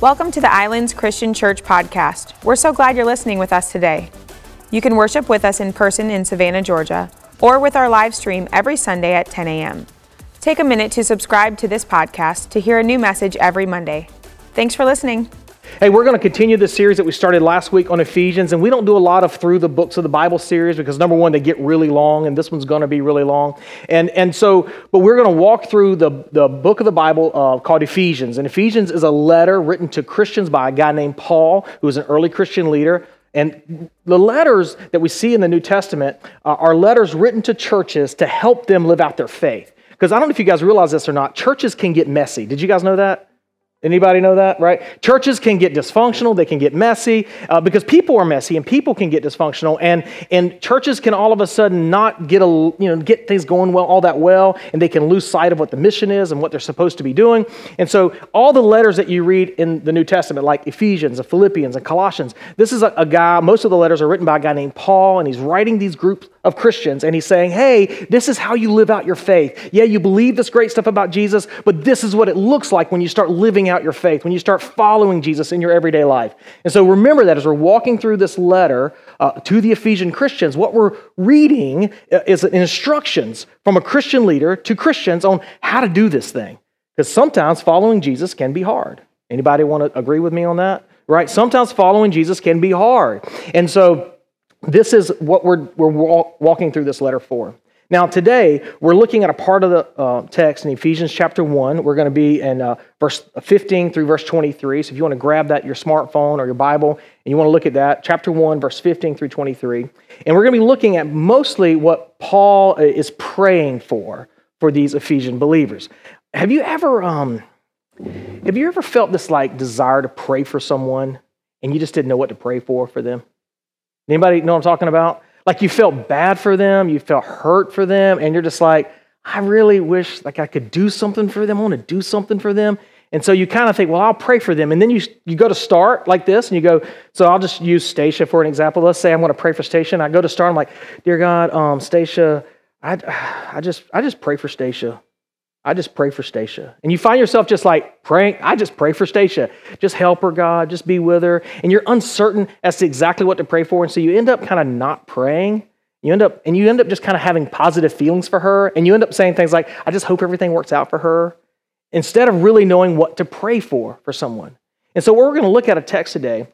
Welcome to the Islands Christian Church podcast. We're so glad you're listening with us today. You can worship with us in person in Savannah, Georgia, or with our live stream every Sunday at 10 a.m. Take a minute to subscribe to this podcast to hear a new message every Monday. Thanks for listening. Hey, we're going to continue the series that we started last week on Ephesians, and we don't do a lot of through the books of the Bible series because number one, they get really long, and this one's going to be really long. And, and so, but we're going to walk through the, the book of the Bible uh, called Ephesians. And Ephesians is a letter written to Christians by a guy named Paul, who was an early Christian leader. And the letters that we see in the New Testament uh, are letters written to churches to help them live out their faith. Because I don't know if you guys realize this or not, churches can get messy. Did you guys know that? Anybody know that, right? Churches can get dysfunctional, they can get messy uh, because people are messy and people can get dysfunctional and, and churches can all of a sudden not get a, you know, get things going well all that well and they can lose sight of what the mission is and what they're supposed to be doing. And so all the letters that you read in the New Testament like Ephesians and Philippians and Colossians, this is a, a guy, most of the letters are written by a guy named Paul and he's writing these groups of Christians and he's saying, "Hey, this is how you live out your faith. Yeah, you believe this great stuff about Jesus, but this is what it looks like when you start living out your faith, when you start following Jesus in your everyday life. And so remember that as we're walking through this letter uh, to the Ephesian Christians, what we're reading uh, is instructions from a Christian leader to Christians on how to do this thing. Because sometimes following Jesus can be hard. Anybody want to agree with me on that? Right? Sometimes following Jesus can be hard. And so this is what we're, we're walking through this letter for. Now, today, we're looking at a part of the uh, text in Ephesians chapter 1. We're going to be in uh, verse 15 through verse 23. So if you want to grab that, your smartphone or your Bible, and you want to look at that, chapter 1, verse 15 through 23. And we're going to be looking at mostly what Paul uh, is praying for for these Ephesian believers. Have you ever, um, have you ever felt this like desire to pray for someone and you just didn't know what to pray for for them? Anybody know what I'm talking about? Like you felt bad for them, you felt hurt for them, and you're just like, I really wish like I could do something for them. I want to do something for them. And so you kind of think, well, I'll pray for them. And then you, you go to start like this, and you go, so I'll just use Stacia for an example. Let's say I'm going to pray for Stacia. I go to start, I'm like, dear God, um, Stacia, I, I, just, I just pray for Stacia. I just pray for Stacia. And you find yourself just like praying, I just pray for Stacia. Just help her, God, just be with her. And you're uncertain as to exactly what to pray for. And so you end up kind of not praying. You end up, and you end up just kind of having positive feelings for her. And you end up saying things like, I just hope everything works out for her, instead of really knowing what to pray for for someone. And so we're going to look at a text today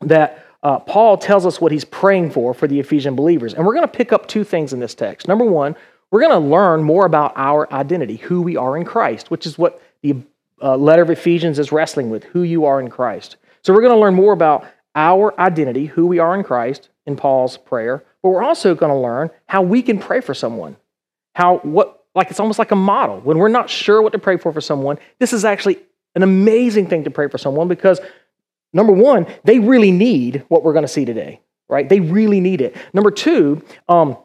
that uh, Paul tells us what he's praying for for the Ephesian believers. And we're going to pick up two things in this text. Number one, we're going to learn more about our identity, who we are in Christ, which is what the uh, letter of Ephesians is wrestling with, who you are in Christ. So we're going to learn more about our identity, who we are in Christ, in Paul's prayer, but we're also going to learn how we can pray for someone. How, what, like it's almost like a model. When we're not sure what to pray for for someone, this is actually an amazing thing to pray for someone because, number one, they really need what we're going to see today, right? They really need it. Number two, um,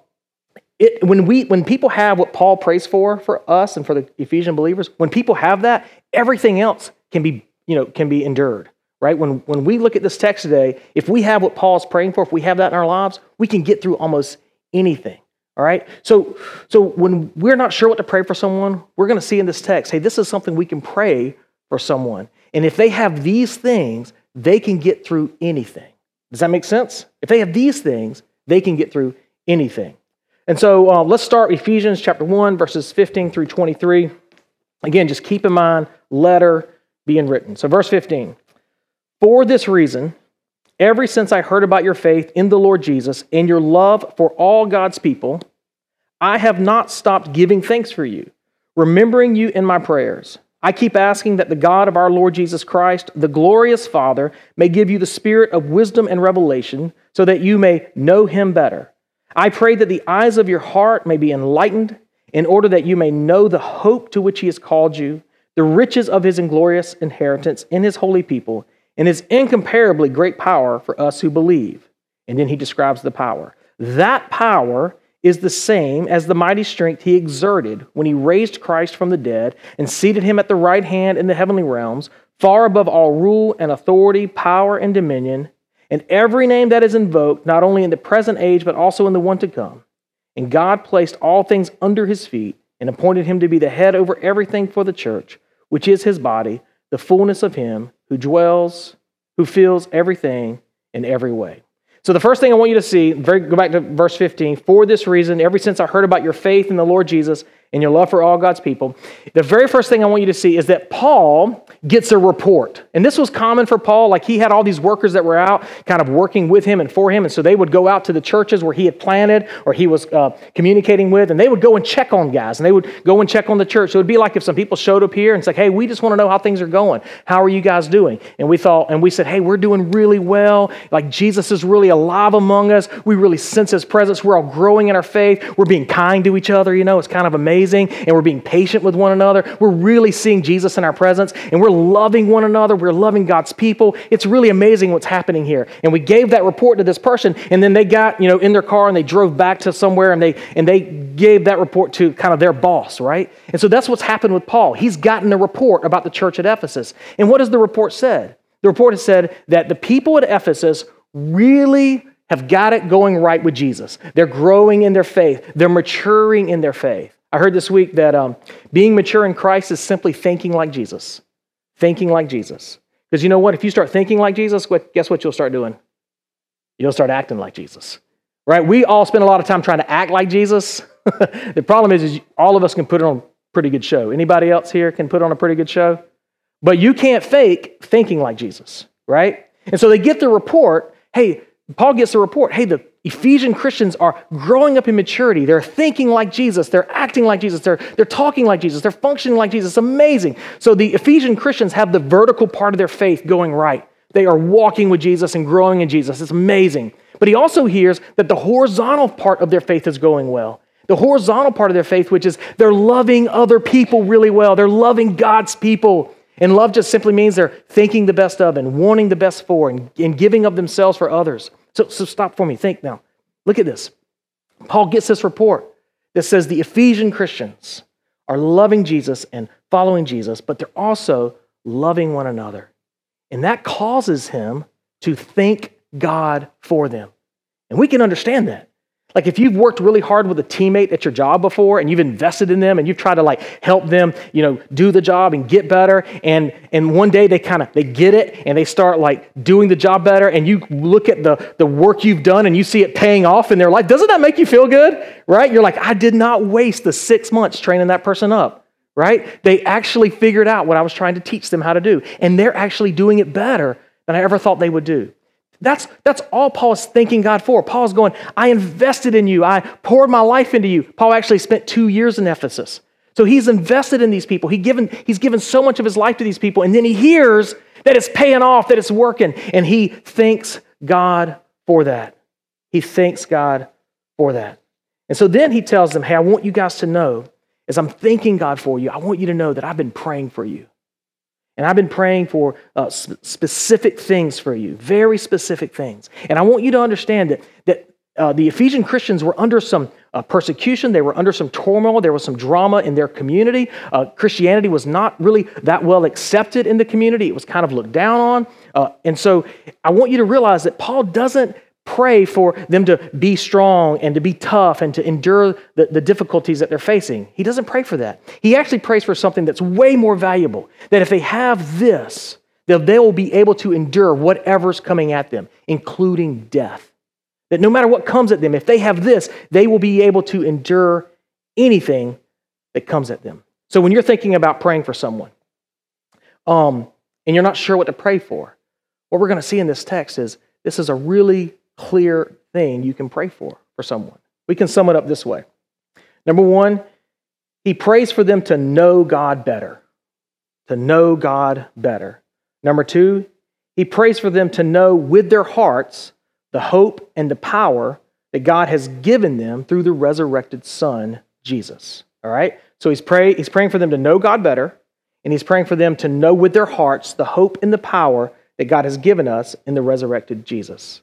it, when, we, when people have what Paul prays for for us and for the Ephesian believers, when people have that, everything else can be, you know, can be endured, right? When, when we look at this text today, if we have what Paul is praying for, if we have that in our lives, we can get through almost anything, all right? So, so when we're not sure what to pray for someone, we're going to see in this text, hey, this is something we can pray for someone. And if they have these things, they can get through anything. Does that make sense? If they have these things, they can get through anything. And so uh, let's start Ephesians chapter 1, verses 15 through 23. Again, just keep in mind, letter being written. So, verse 15 For this reason, ever since I heard about your faith in the Lord Jesus and your love for all God's people, I have not stopped giving thanks for you, remembering you in my prayers. I keep asking that the God of our Lord Jesus Christ, the glorious Father, may give you the spirit of wisdom and revelation so that you may know him better I pray that the eyes of your heart may be enlightened, in order that you may know the hope to which he has called you, the riches of his inglorious inheritance in his holy people, and his incomparably great power for us who believe. And then he describes the power. That power is the same as the mighty strength he exerted when he raised Christ from the dead and seated him at the right hand in the heavenly realms, far above all rule and authority, power and dominion and every name that is invoked, not only in the present age, but also in the one to come. And God placed all things under his feet and appointed him to be the head over everything for the church, which is his body, the fullness of Him who dwells, who fills everything in every way. So the first thing I want you to see, very, go back to verse 15. For this reason, ever since I heard about your faith in the Lord Jesus and your love for all God's people, the very first thing I want you to see is that Paul gets a report. And this was common for Paul. Like he had all these workers that were out kind of working with him and for him. And so they would go out to the churches where he had planted or he was uh, communicating with, and they would go and check on guys and they would go and check on the church. So it would be like if some people showed up here and said, Hey, we just want to know how things are going. How are you guys doing? And we thought, and we said, Hey, we're doing really well. Like Jesus is really alive among us. We really sense his presence. We're all growing in our faith. We're being kind to each other. You know, it's kind of amazing. And we're being patient with one another. We're really seeing Jesus in our presence and we're loving one another. We're loving God's people. It's really amazing what's happening here. And we gave that report to this person, and then they got, you know, in their car and they drove back to somewhere and they and they gave that report to kind of their boss, right? And so that's what's happened with Paul. He's gotten a report about the church at Ephesus. And what has the report said? The report has said that the people at Ephesus really have got it going right with Jesus. They're growing in their faith, they're maturing in their faith. I heard this week that um, being mature in Christ is simply thinking like Jesus. Thinking like Jesus. Because you know what? If you start thinking like Jesus, guess what you'll start doing? You'll start acting like Jesus. Right? We all spend a lot of time trying to act like Jesus. the problem is, is all of us can put on a pretty good show. Anybody else here can put on a pretty good show? But you can't fake thinking like Jesus, right? And so they get the report hey, Paul gets the report hey, the Ephesian Christians are growing up in maturity. They're thinking like Jesus. They're acting like Jesus. They're, they're talking like Jesus. They're functioning like Jesus. Amazing. So the Ephesian Christians have the vertical part of their faith going right. They are walking with Jesus and growing in Jesus. It's amazing. But he also hears that the horizontal part of their faith is going well. The horizontal part of their faith, which is they're loving other people really well. They're loving God's people. And love just simply means they're thinking the best of and wanting the best for and, and giving of themselves for others. So, so stop for me. Think now. Look at this. Paul gets this report that says the Ephesian Christians are loving Jesus and following Jesus, but they're also loving one another. And that causes him to thank God for them. And we can understand that. Like if you've worked really hard with a teammate at your job before and you've invested in them and you've tried to like help them, you know, do the job and get better and and one day they kind of they get it and they start like doing the job better and you look at the the work you've done and you see it paying off in their life, doesn't that make you feel good? Right? You're like, I did not waste the 6 months training that person up. Right? They actually figured out what I was trying to teach them how to do and they're actually doing it better than I ever thought they would do. That's, that's all Paul is thanking God for. Paul's going, I invested in you. I poured my life into you. Paul actually spent two years in Ephesus. So he's invested in these people. He given, he's given so much of his life to these people. And then he hears that it's paying off, that it's working. And he thanks God for that. He thanks God for that. And so then he tells them, Hey, I want you guys to know, as I'm thanking God for you, I want you to know that I've been praying for you. And I've been praying for uh, sp- specific things for you, very specific things. And I want you to understand that, that uh, the Ephesian Christians were under some uh, persecution, they were under some turmoil, there was some drama in their community. Uh, Christianity was not really that well accepted in the community, it was kind of looked down on. Uh, and so I want you to realize that Paul doesn't pray for them to be strong and to be tough and to endure the, the, difficulties that they're facing. He doesn't pray for that. He actually prays for something that's way more valuable. That if they have this, that they will be able to endure whatever's coming at them, including death. That no matter what comes at them, if they have this, they will be able to endure anything that comes at them. So when you're thinking about praying for someone, um, and you're not sure what to pray for, what we're going to see in this text is this is a really clear thing you can pray for for someone. We can sum it up this way. Number one, he prays for them to know God better, to know God better. Number two, he prays for them to know with their hearts the hope and the power that God has given them through the resurrected Son, Jesus. All right? So he's, pray, he's praying for them to know God better, and he's praying for them to know with their hearts the hope and the power that God has given us in the resurrected Jesus.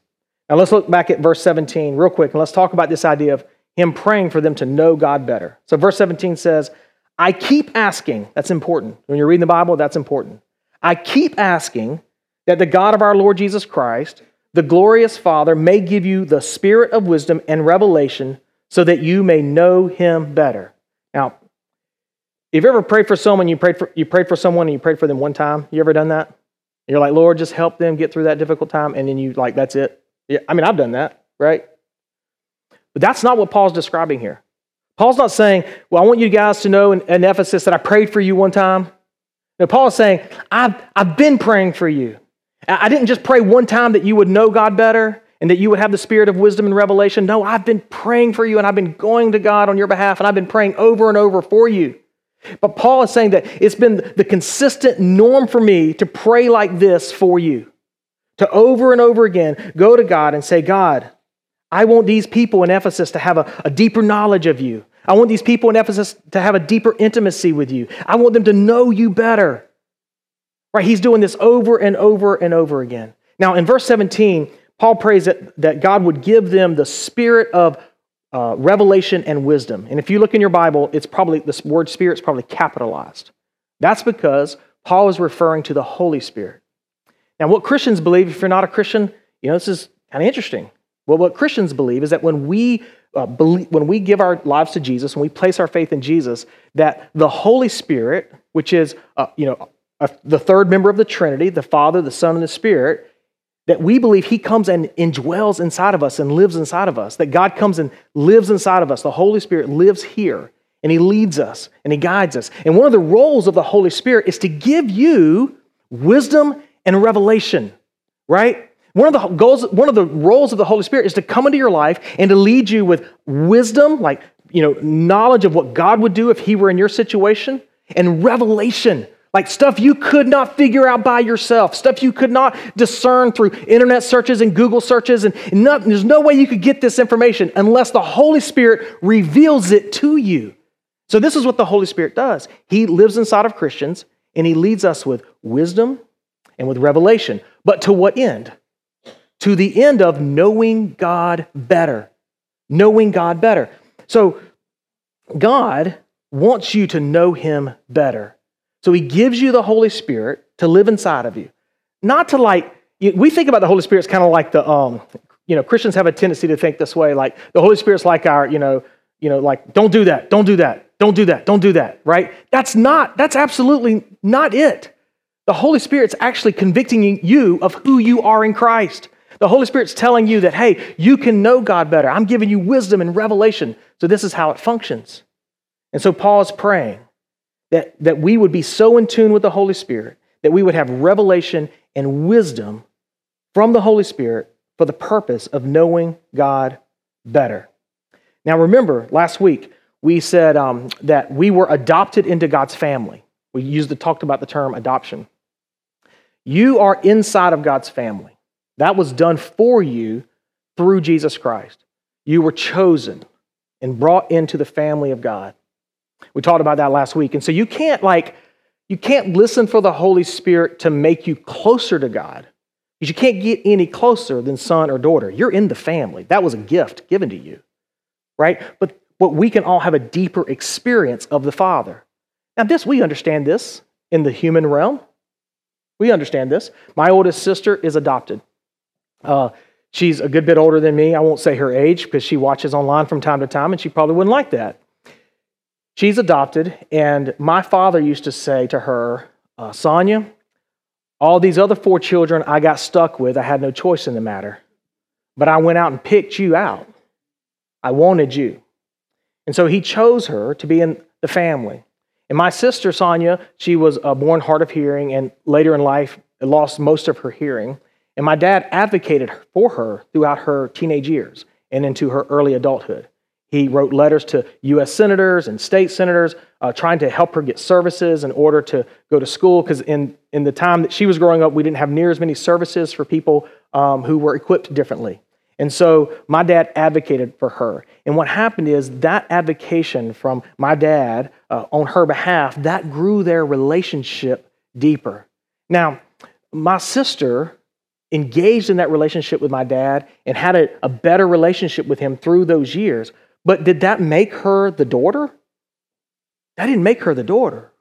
Now let's look back at verse 17 real quick and let's talk about this idea of him praying for them to know God better. So verse 17 says, I keep asking, that's important. When you're reading the Bible, that's important. I keep asking that the God of our Lord Jesus Christ, the glorious Father, may give you the spirit of wisdom and revelation so that you may know him better. Now, If you ever prayed for someone, you prayed for, you prayed for someone and you prayed for them one time? You ever done that? You're like, Lord, just help them get through that difficult time, and then you like, that's it. Yeah, I mean, I've done that, right? But that's not what Paul's describing here. Paul's not saying, well, I want you guys to know in, in Ephesus that I prayed for you one time. No, Paul is saying, I've, I've been praying for you. I didn't just pray one time that you would know God better and that you would have the spirit of wisdom and revelation. No, I've been praying for you and I've been going to God on your behalf and I've been praying over and over for you. But Paul is saying that it's been the consistent norm for me to pray like this for you, to over and over again go to God and say, God, I want these people in Ephesus to have a, a deeper knowledge of you. I want these people in Ephesus to have a deeper intimacy with you. I want them to know you better. Right? He's doing this over and over and over again. Now, in verse 17, Paul prays that, that God would give them the spirit of uh, revelation and wisdom. And if you look in your Bible, it's probably this word spirit is probably capitalized. That's because Paul is referring to the Holy Spirit. Now, what Christians believe, if you're not a Christian, you know, this is kind of interesting. Well, what Christians believe is that when we uh, believe, when we give our lives to Jesus, when we place our faith in Jesus, that the Holy Spirit, which is uh, you know the third member of the Trinity, the Father, the Son, and the Spirit, that we believe He comes and indwells inside of us and lives inside of us. That God comes and lives inside of us. The Holy Spirit lives here and He leads us and He guides us. And one of the roles of the Holy Spirit is to give you wisdom and revelation, right? One of the goals, one of the roles of the Holy Spirit is to come into your life and to lead you with wisdom, like you know, knowledge of what God would do if He were in your situation, and revelation, like stuff you could not figure out by yourself, stuff you could not discern through internet searches and Google searches, and not, there's no way you could get this information unless the Holy Spirit reveals it to you. So, this is what the Holy Spirit does. He lives inside of Christians and He leads us with wisdom and with revelation. But to what end? To the end of knowing God better. Knowing God better. So, God wants you to know Him better. So he gives you the Holy Spirit to live inside of you. Not to like, we think about the Holy Spirit as kind of like the, um, you know, Christians have a tendency to think this way, like the Holy Spirit's like our, you know, you know, like, don't do that, don't do that, don't do that, don't do that, right? That's not, that's absolutely not it. The Holy Spirit's actually convicting you of who you are in Christ. The Holy Spirit's telling you that, hey, you can know God better. I'm giving you wisdom and revelation. So this is how it functions. And so Paul is praying that, that we would be so in tune with the Holy Spirit that we would have revelation and wisdom from the Holy Spirit for the purpose of knowing God better. Now, remember, last week we said um, that we were adopted into God's family. We used to talked about the term adoption. You are inside of God's family. That was done for you through Jesus Christ. You were chosen and brought into the family of God. We talked about that last week. And so you can't like you can't listen for the Holy Spirit to make you closer to God. Because you can't get any closer than son or daughter. You're in the family. That was a gift given to you. Right? But but we can all have a deeper experience of the Father. Now, this we understand this in the human realm. We understand this. My oldest sister is adopted. Uh, she's a good bit older than me. I won't say her age because she watches online from time to time, and she probably wouldn't like that. She's adopted, and my father used to say to her, uh, Sonia, all these other four children I got stuck with, I had no choice in the matter. But I went out and picked you out. I wanted you. And so he chose her to be in the family. And my sister, Sonia, she was uh, born hard of hearing and later in life lost most of her hearing. And my dad advocated for her throughout her teenage years and into her early adulthood. He wrote letters to U.S. senators and state senators uh, trying to help her get services in order to go to school. Because in, in the time that she was growing up, we didn't have near as many services for people um, who were equipped differently. And so my dad advocated for her. And what happened is that advocation from my dad uh, on her behalf, that grew their relationship deeper. Now, my sister engaged in that relationship with my dad and had a, a better relationship with him through those years. But did that make her the daughter? That didn't make her the daughter,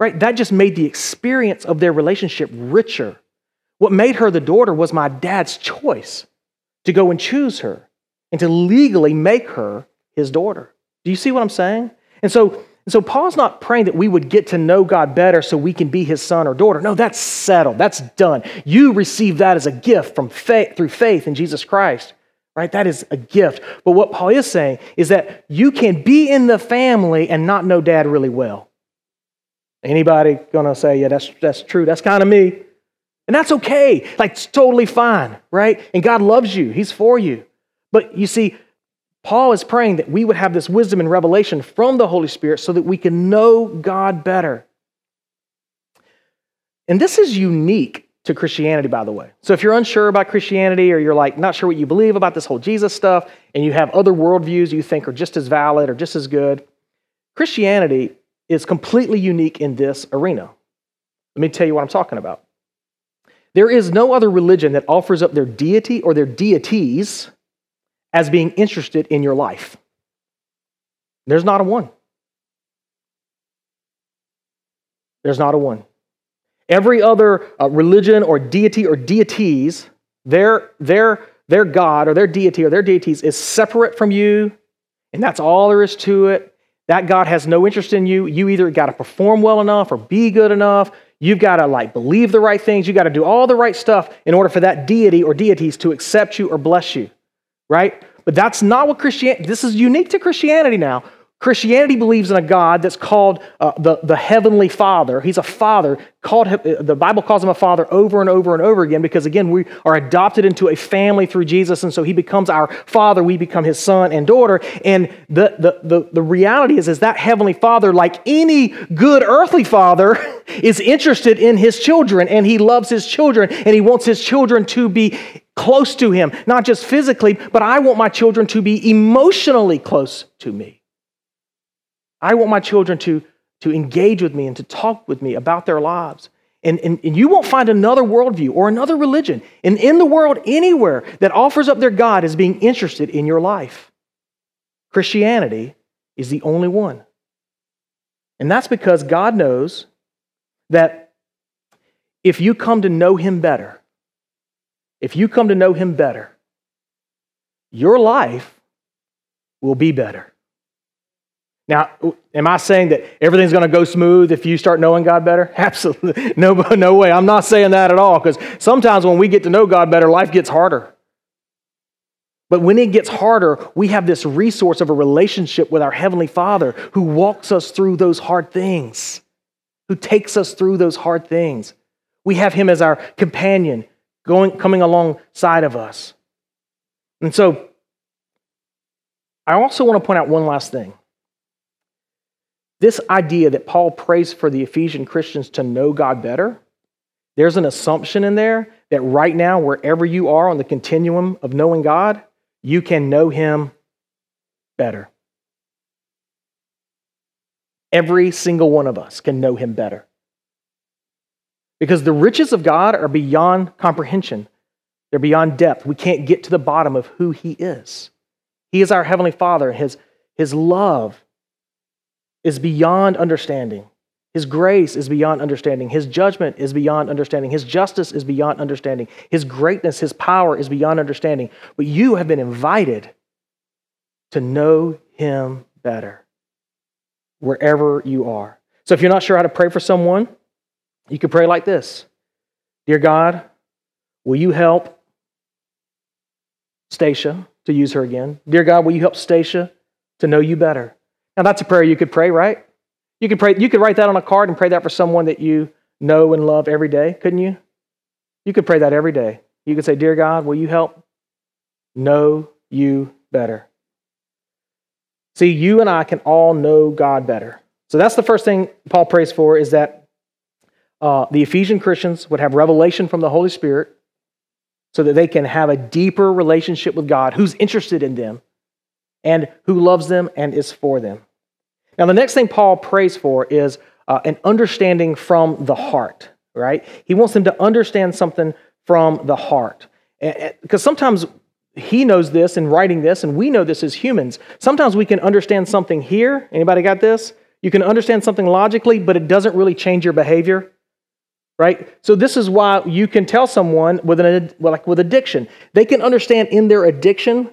right? That just made the experience of their relationship richer. What made her the daughter was my dad's choice to go and choose her and to legally make her his daughter. Do you see what I'm saying? And so And so Paul's not praying that we would get to know God better so we can be his son or daughter. No, that's settled. That's done. You receive that as a gift from faith through faith in Jesus Christ. Right? That is a gift. But what Paul is saying is that you can be in the family and not know dad really well. Anybody gonna say, yeah, that's that's true. That's kind of me. And that's okay. Like it's totally fine, right? And God loves you. He's for you. But you see, Paul is praying that we would have this wisdom and revelation from the Holy Spirit so that we can know God better. And this is unique to Christianity, by the way. So if you're unsure about Christianity or you're like not sure what you believe about this whole Jesus stuff and you have other worldviews you think are just as valid or just as good, Christianity is completely unique in this arena. Let me tell you what I'm talking about. There is no other religion that offers up their deity or their deities as being interested in your life. There's not a one. There's not a one. Every other uh, religion or deity or deities, their, their, their God or their deity or their deities is separate from you, and that's all there is to it. That God has no interest in you. You either got to perform well enough or be good enough. You've got to like believe the right things. You've got to do all the right stuff in order for that deity or deities to accept you or bless you right? But that's not what Christianity, this is unique to Christianity now. Christianity believes in a God that's called uh, the, the Heavenly Father. He's a father. Called, uh, the Bible calls him a father over and over and over again because, again, we are adopted into a family through Jesus, and so he becomes our father. We become his son and daughter. And the, the, the, the reality is, is that Heavenly Father, like any good earthly father, is interested in his children, and he loves his children, and he wants his children to be close to him, not just physically, but I want my children to be emotionally close to me. I want my children to, to engage with me and to talk with me about their lives. And, and, and you won't find another worldview or another religion in, in the world anywhere that offers up their God as being interested in your life. Christianity is the only one. And that's because God knows that if you come to know Him better, if you come to know Him better, your life will be better. Now, am I saying that everything's going to go smooth if you start knowing God better? Absolutely. No, no way. I'm not saying that at all because sometimes when we get to know God better, life gets harder. But when it gets harder, we have this resource of a relationship with our Heavenly Father who walks us through those hard things, who takes us through those hard things. We have Him as our companion, going, coming alongside of us. And so, I also want to point out one last thing. This idea that Paul prays for the Ephesian Christians to know God better, there's an assumption in there that right now, wherever you are on the continuum of knowing God, you can know Him better. Every single one of us can know Him better. Because the riches of God are beyond comprehension, they're beyond depth. We can't get to the bottom of who He is. He is our Heavenly Father. His, his love is beyond understanding. His grace is beyond understanding. His judgment is beyond understanding. His justice is beyond understanding. His greatness, His power is beyond understanding. But you have been invited to know Him better wherever you are. So if you're not sure how to pray for someone, you can pray like this Dear God, will you help Stacia, to use her again? Dear God, will you help Stacia to know you better? Now, that's a prayer you could pray, right? You could, pray, you could write that on a card and pray that for someone that you know and love every day, couldn't you? You could pray that every day. You could say, Dear God, will you help know you better? See, you and I can all know God better. So that's the first thing Paul prays for is that uh, the Ephesian Christians would have revelation from the Holy Spirit so that they can have a deeper relationship with God who's interested in them and who loves them and is for them. Now, the next thing Paul prays for is uh, an understanding from the heart, right? He wants them to understand something from the heart. Because sometimes he knows this in writing this, and we know this as humans. Sometimes we can understand something here. Anybody got this? You can understand something logically, but it doesn't really change your behavior right so this is why you can tell someone with an like with addiction they can understand in their addiction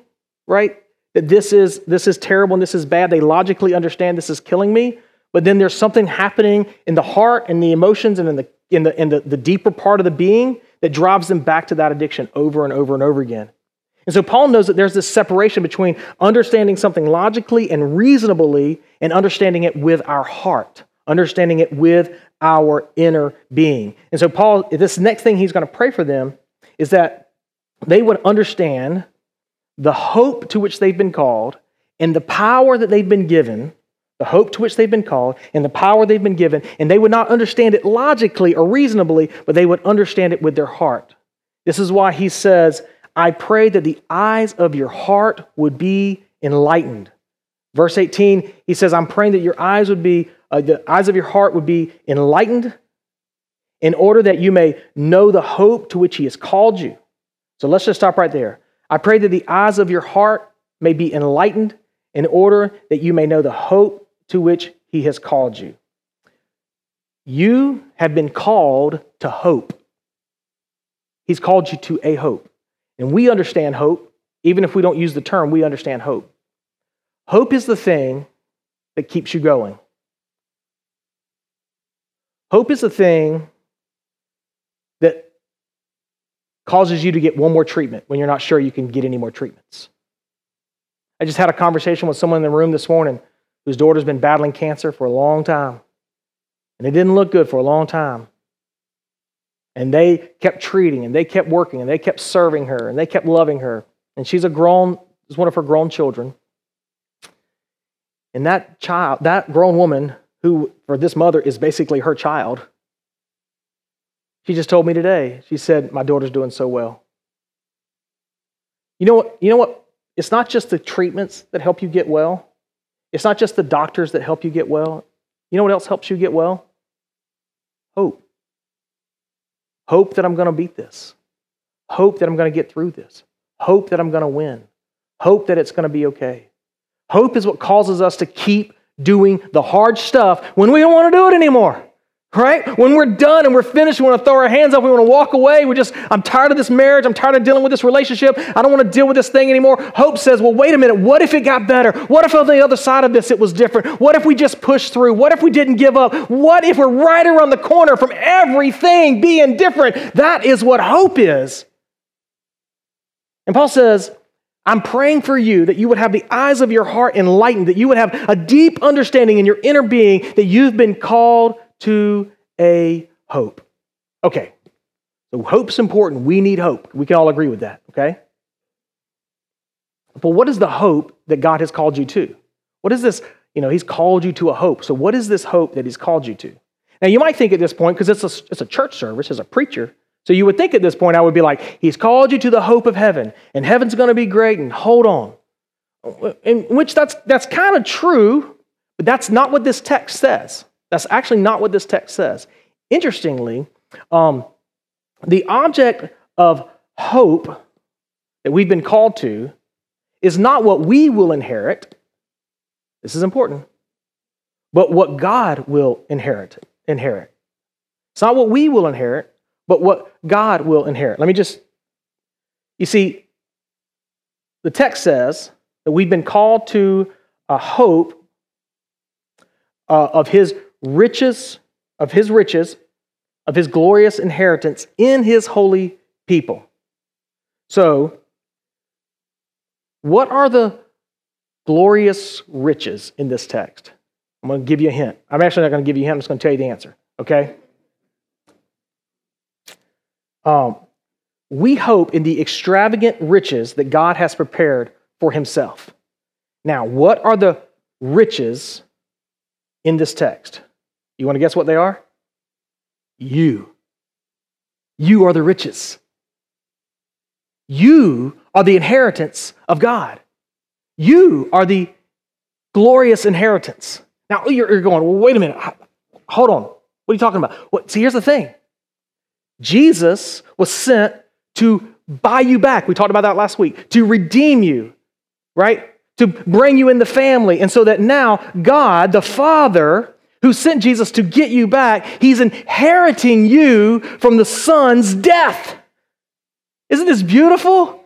right that this is this is terrible and this is bad they logically understand this is killing me but then there's something happening in the heart and the emotions and in the in the in the, the deeper part of the being that drives them back to that addiction over and over and over again. And so Paul knows that there's this separation between understanding something logically and reasonably and understanding it with our heart, understanding it with our inner being. And so Paul, this next thing he's going to pray for them is that they would understand the hope to which they've been called and the power that they've been given, the hope to which they've been called and the power they've been given, and they would not understand it logically or reasonably, but they would understand it with their heart. This is why he says, I pray that the eyes of your heart would be enlightened. Verse 18, he says, I'm praying that your eyes would be, uh, the eyes of your heart would be enlightened in order that you may know the hope to which he has called you. So let's just stop right there. I pray that the eyes of your heart may be enlightened in order that you may know the hope to which he has called you. You have been called to hope. He's called you to a hope. And we understand hope. Even if we don't use the term, we understand hope. Hope is the thing that keeps you going. Hope is the thing that causes you to get one more treatment when you're not sure you can get any more treatments. I just had a conversation with someone in the room this morning whose daughter's been battling cancer for a long time. And it didn't look good for a long time. And they kept treating and they kept working and they kept serving her and they kept loving her. And she's a grown, is one of her grown children. And that child, that grown woman, who for this mother is basically her child, she just told me today, she said, My daughter's doing so well. You know what? You know what? It's not just the treatments that help you get well. It's not just the doctors that help you get well. You know what else helps you get well? Hope. Hope that I'm going to beat this. Hope that I'm going to get through this. Hope that I'm going to win. Hope that it's going to be okay. Hope is what causes us to keep doing the hard stuff when we don't want to do it anymore. Right? When we're done and we're finished, we want to throw our hands up, we want to walk away. We just, I'm tired of this marriage. I'm tired of dealing with this relationship. I don't want to deal with this thing anymore. Hope says, well, wait a minute. What if it got better? What if on the other side of this it was different? What if we just pushed through? What if we didn't give up? What if we're right around the corner from everything being different? That is what hope is. And Paul says, I'm praying for you that you would have the eyes of your heart enlightened, that you would have a deep understanding in your inner being that you've been called to a hope. Okay, so hope's important. We need hope. We can all agree with that, okay? But what is the hope that God has called you to? What is this? You know, He's called you to a hope. So, what is this hope that He's called you to? Now, you might think at this point, because it's a, it's a church service, as a preacher, so you would think at this point, I would be like, He's called you to the hope of heaven, and heaven's going to be great, and hold on. In which that's, that's kind of true, but that's not what this text says. That's actually not what this text says. Interestingly, um, the object of hope that we've been called to is not what we will inherit. This is important. But what God will inherit. Inherit. It's not what we will inherit, but what God will inherit. Let me just, you see, the text says that we've been called to a hope uh, of His riches, of his riches, of his glorious inheritance in his holy people. So, what are the glorious riches in this text? I'm going to give you a hint. I'm actually not going to give you a hint, I'm just going to tell you the answer, okay? Um, we hope in the extravagant riches that God has prepared for himself. Now, what are the riches in this text? You want to guess what they are? You. You are the riches. You are the inheritance of God. You are the glorious inheritance. Now you're, going, well, wait a minute. Hold on. What are you talking about? Well, see, here's the thing Jesus was sent to buy you back. We talked about that last week, to redeem you, right? To bring you in the family. And so that now God, the Father, who sent Jesus to get you back, he's inheriting you from the Son's death. Isn't this beautiful?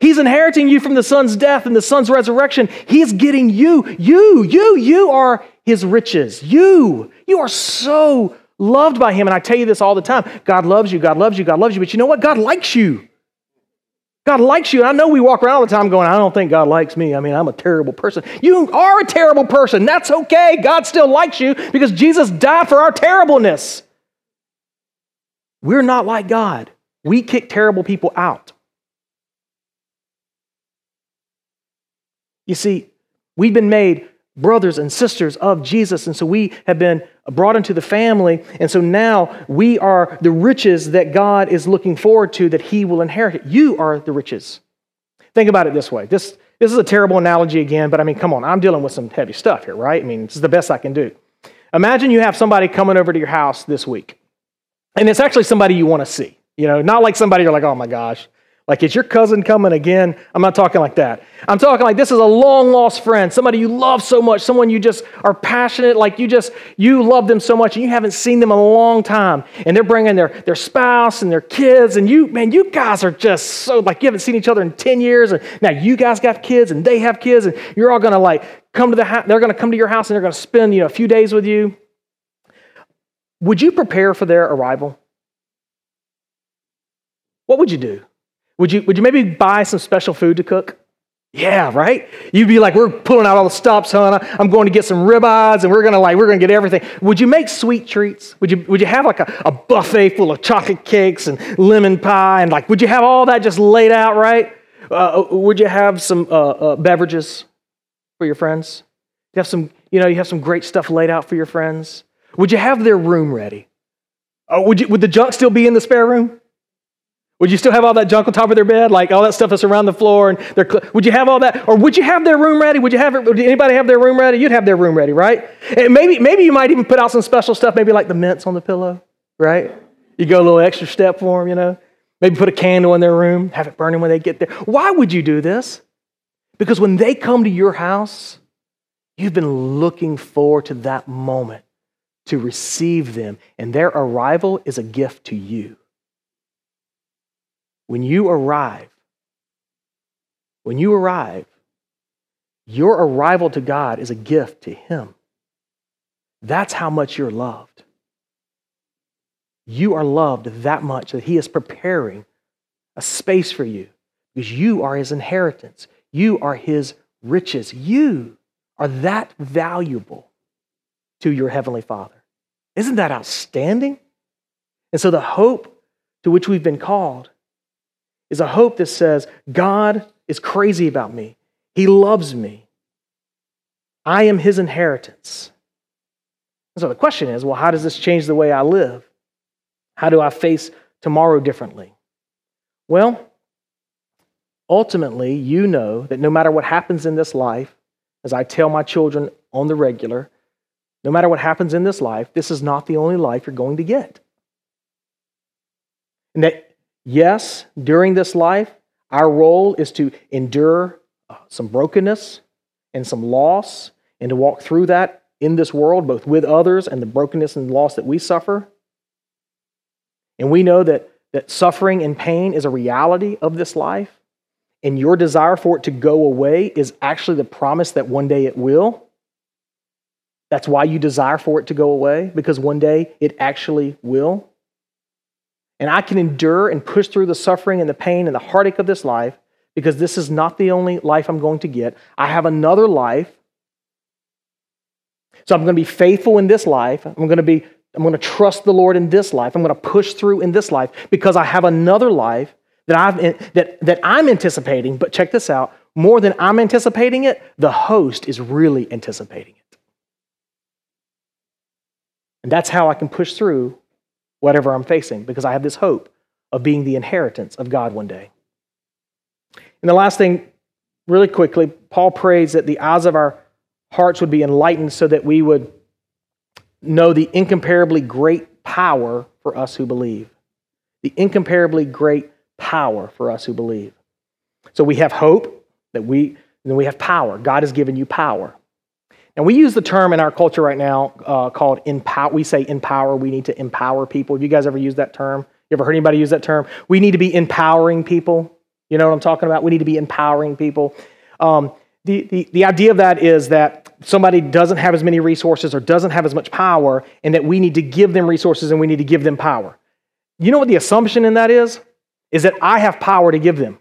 He's inheriting you from the Son's death and the Son's resurrection. He's getting you, you, you, you are his riches. You, you are so loved by him. And I tell you this all the time God loves you, God loves you, God loves you. But you know what? God likes you. God likes you. I know we walk around all the time going, I don't think God likes me. I mean, I'm a terrible person. You are a terrible person. That's okay. God still likes you because Jesus died for our terribleness. We're not like God. We kick terrible people out. You see, we've been made brothers and sisters of Jesus. And so we have been brought into the family. And so now we are the riches that God is looking forward to that He will inherit. You are the riches. Think about it this way. This, this is a terrible analogy again, but I mean, come on, I'm dealing with some heavy stuff here, right? I mean, this is the best I can do. Imagine you have somebody coming over to your house this week, and it's actually somebody you want to see. You know, not like somebody you're like, oh my gosh, like, is your cousin coming again? I'm not talking like that. I'm talking like this is a long lost friend, somebody you love so much, someone you just are passionate, like you just, you love them so much and you haven't seen them in a long time. And they're bringing their, their spouse and their kids. And you, man, you guys are just so, like, you haven't seen each other in 10 years. And now you guys got kids and they have kids. And you're all going to, like, come to the house, they're going to come to your house and they're going to spend, you know, a few days with you. Would you prepare for their arrival? What would you do? Would you, would you maybe buy some special food to cook? Yeah, right? You'd be like, we're pulling out all the stops, son. I'm going to get some ribeyes and we're to like, we're to get everything. Would you make sweet treats? Would you, would you have like a, a buffet full of chocolate cakes and lemon pie? And like, would you have all that just laid out, right? Uh, would you have some uh, uh, beverages for your friends? You have some, you know, you have some great stuff laid out for your friends. Would you have their room ready? Uh, would, you, would the junk still be in the spare room? Would you still have all that junk on top of their bed, like all that stuff that's around the floor? And their, would you have all that, or would you have their room ready? Would you have? Would anybody have their room ready? You'd have their room ready, right? And maybe, maybe you might even put out some special stuff, maybe like the mints on the pillow, right? You go a little extra step for them, you know. Maybe put a candle in their room, have it burning when they get there. Why would you do this? Because when they come to your house, you've been looking forward to that moment to receive them, and their arrival is a gift to you. When you arrive, when you arrive, your arrival to God is a gift to Him. That's how much you're loved. You are loved that much that He is preparing a space for you because you are His inheritance. You are His riches. You are that valuable to your Heavenly Father. Isn't that outstanding? And so, the hope to which we've been called is a hope that says, God is crazy about me. He loves me. I am his inheritance. So the question is well, how does this change the way I live? How do I face tomorrow differently? Well, ultimately, you know that no matter what happens in this life, as I tell my children on the regular, no matter what happens in this life, this is not the only life you're going to get. And that Yes, during this life, our role is to endure uh, some brokenness and some loss and to walk through that in this world, both with others and the brokenness and loss that we suffer. And we know that, that suffering and pain is a reality of this life, and your desire for it to go away is actually the promise that one day it will. That's why you desire for it to go away, because one day it actually will and I can endure and push through the suffering and the pain and the heartache of this life because this is not the only life I'm going to get. I have another life. So I'm going to be faithful in this life. I'm going to be I'm going to trust the Lord in this life. I'm going to push through in this life because I have another life that I've that that I'm anticipating, but check this out, more than I'm anticipating it, the host is really anticipating it. And that's how I can push through whatever I'm facing because I have this hope of being the inheritance of God one day. And the last thing, really quickly, Paul prays that the eyes of our hearts would be enlightened so that we would know the incomparably great power for us who believe. The incomparably great power for us who believe. So we have hope that we, then we have power. God has given you power. And we use the term in our culture right now uh, called empower. We say empower. We need to empower people. Have you guys ever used that term? You ever heard anybody use that term? We need to be empowering people. You know what I'm talking about? We need to be empowering people. Um, the, the, the idea of that is that somebody doesn't have as many resources or doesn't have as much power, and that we need to give them resources and we need to give them power. You know what the assumption in that is? Is that I have power to give them.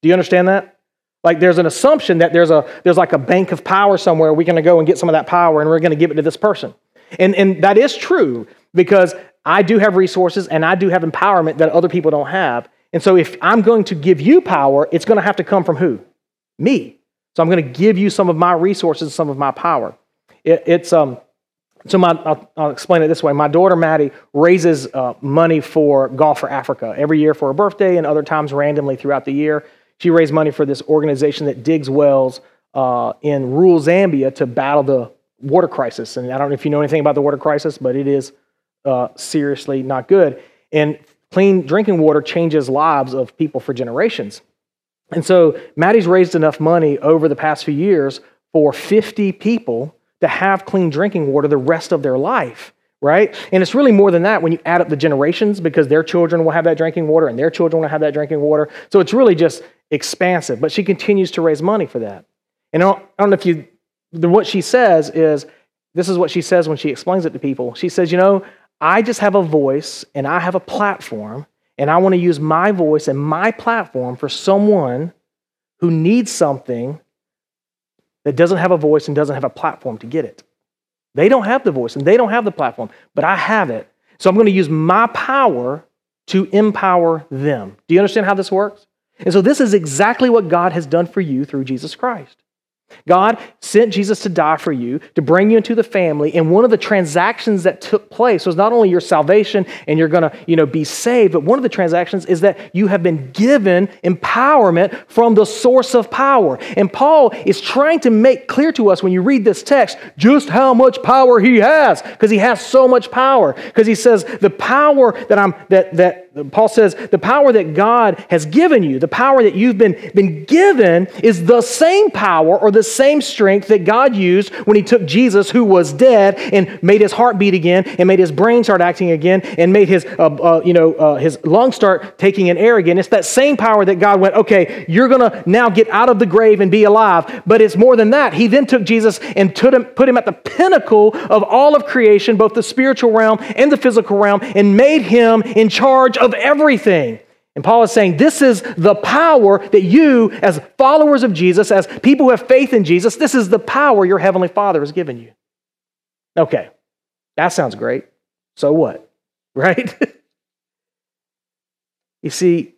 Do you understand that? Like there's an assumption that there's a there's like a bank of power somewhere. We're going to go and get some of that power and we're going to give it to this person. And and that is true because I do have resources and I do have empowerment that other people don't have. And so if I'm going to give you power, it's going to have to come from who? Me. So I'm going to give you some of my resources, some of my power. It, it's um, so my, I'll, I'll, explain it this way. My daughter Maddie raises uh, money for Golf Fore Africa every year for her birthday and other times randomly throughout the year. She raised money for this organization that digs wells uh, in rural Zambia to battle the water crisis. And I don't know if you know anything about the water crisis, but it is uh, seriously not good. And clean drinking water changes lives of people for generations. And so Maddie's raised enough money over the past few years for 50 people to have clean drinking water the rest of their life, right? And it's really more than that when you add up the generations because their children will have that drinking water and their children will have that drinking water. So it's really just expansive. But she continues to raise money for that. And I don't, I don't know if you, what she says is, this is what she says when she explains it to people. She says, You know, I just have a voice and I have a platform and I want to use my voice and my platform for someone who needs something that doesn't have a voice and doesn't have a platform to get it. They don't have the voice and they don't have the platform, but I have it. So I'm going to use my power to empower them. Do you understand how this works? And so this is exactly what God has done for you through Jesus Christ. God sent Jesus to die for you, to bring you into the family. And one of the transactions that took place was not only your salvation and you're going to, you know, be saved, but one of the transactions is that you have been given empowerment from the source of power. And Paul is trying to make clear to us when you read this text just how much power he has, because he has so much power. Because he says the power that I'm that that Paul says the power that God has given you, the power that you've been, been given, is the same power or the same strength that God used when He took Jesus, who was dead, and made his heart beat again, and made his brain start acting again, and made his, uh, uh, you know, uh, his lungs start taking in air again. It's that same power that God went, okay, you're going to now get out of the grave and be alive. But it's more than that. He then took Jesus and him, put him at the pinnacle of all of creation, both the spiritual realm and the physical realm, and made him in charge of everything. And Paul is saying this is the power that you, as followers of Jesus, as people who have faith in Jesus, this is the power your heavenly Father has given you. Okay, that sounds great. So what? Right? you see,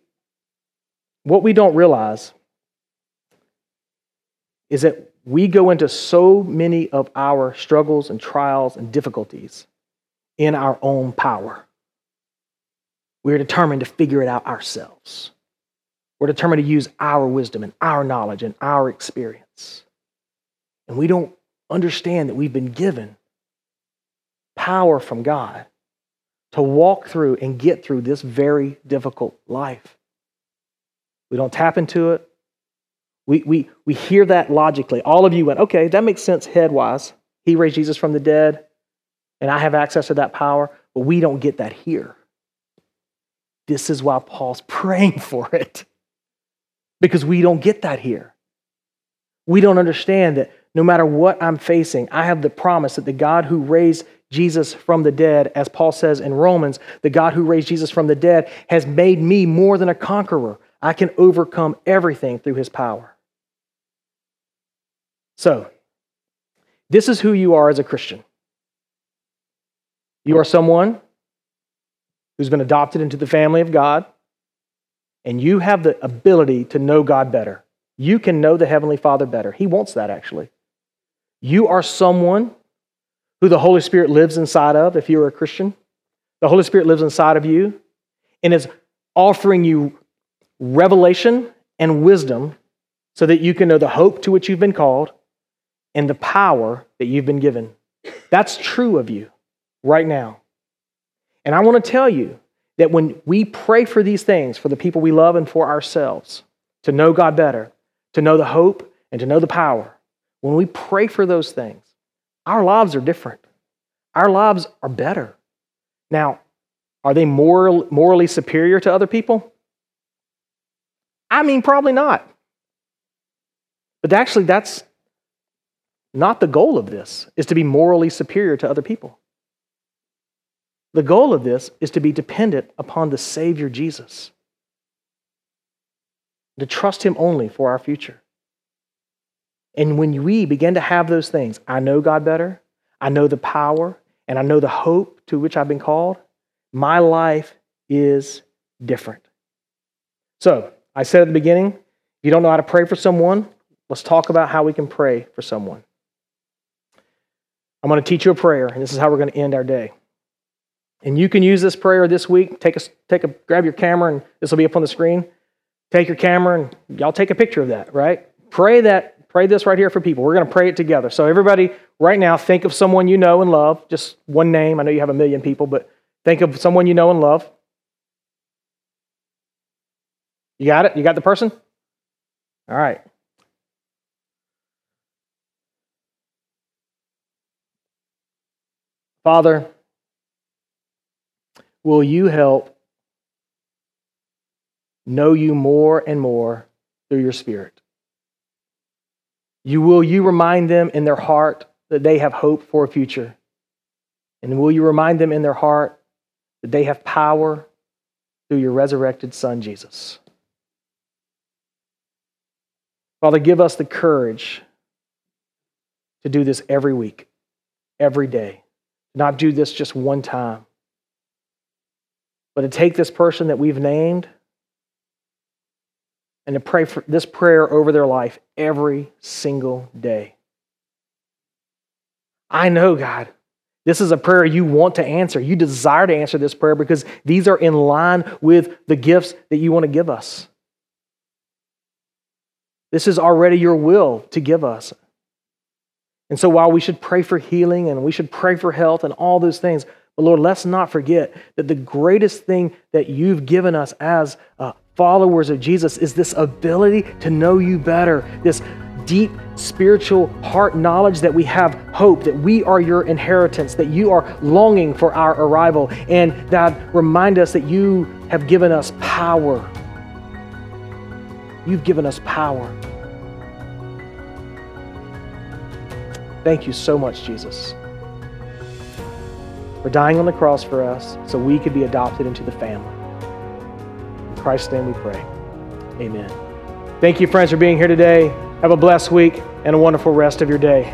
what we don't realize is that we go into so many of our struggles and trials and difficulties in our own power. We're determined to figure it out ourselves. We're determined to use our wisdom and our knowledge and our experience. And we don't understand that we've been given power from God to walk through and get through this very difficult life. We don't tap into it. We, we, we hear that logically. All of you went, okay, that makes sense head wise. He raised Jesus from the dead, and I have access to that power, but we don't get that here. This is why Paul's praying for it. Because we don't get that here. We don't understand that no matter what I'm facing, I have the promise that the God who raised Jesus from the dead, as Paul says in Romans, the God who raised Jesus from the dead has made me more than a conqueror. I can overcome everything through his power. So, this is who you are as a Christian. You are someone who's been adopted into the family of God, and you have the ability to know God better. You can know the Heavenly Father better. He wants that, actually. You are someone who the Holy Spirit lives inside of, if you're a Christian. The Holy Spirit lives inside of you and is offering you revelation and wisdom so that you can know the hope to which you've been called and the power that you've been given. That's true of you right now. And I want to tell you that when we pray for these things, for the people we love and for ourselves, to know God better, to know the hope and to know the power, when we pray for those things, our lives are different. Our lives are better. Now, are they moral, morally superior to other people? I mean, probably not. But actually, that's not the goal of this is to be morally superior to other people. The goal of this is to be dependent upon the Savior Jesus, to trust Him only for our future. And when we begin to have those things, I know God better, I know the power, and I know the hope to which I've been called, my life is different. So, I said at the beginning, if you don't know how to pray for someone, let's talk about how we can pray for someone. I'm going to teach you a prayer, and this is how we're going to end our day. And you can use this prayer this week. Take a, take a, grab your camera, and this will be up on the screen. Take your camera, and y'all take a picture of that, right? Pray that, pray this right here for people. We're going to pray it together. So, everybody, right now, think of someone you know and love. Just one name. I know you have a million people, but think of someone you know and love. You got it? You got the person? All right. Father, will you help know you more and more through your Spirit? You will you remind them in their heart that they have hope for a future? And will you remind them in their heart that they have power through your resurrected Son, Jesus? Father, give us the courage to do this every week, every day. Not do this just one time, but to take this person that we've named and to pray for this prayer over their life every single day. I know, God, this is a prayer you want to answer. You desire to answer this prayer because these are in line with the gifts that you want to give us. This is already your will to give us. And so while we should pray for healing and we should pray for health and all those things, but Lord, let's not forget that the greatest thing that you've given us as uh, followers of Jesus is this ability to know you better, this deep spiritual heart knowledge that we have hope, that we are your inheritance, that you are longing for our arrival, and that remind us that you have given us power. You've given us power. Thank you so much, Jesus, for dying on the cross for us so we could be adopted into the family. In Christ's name we pray. Amen. Thank you, friends, for being here today. Have a blessed week and a wonderful rest of your day.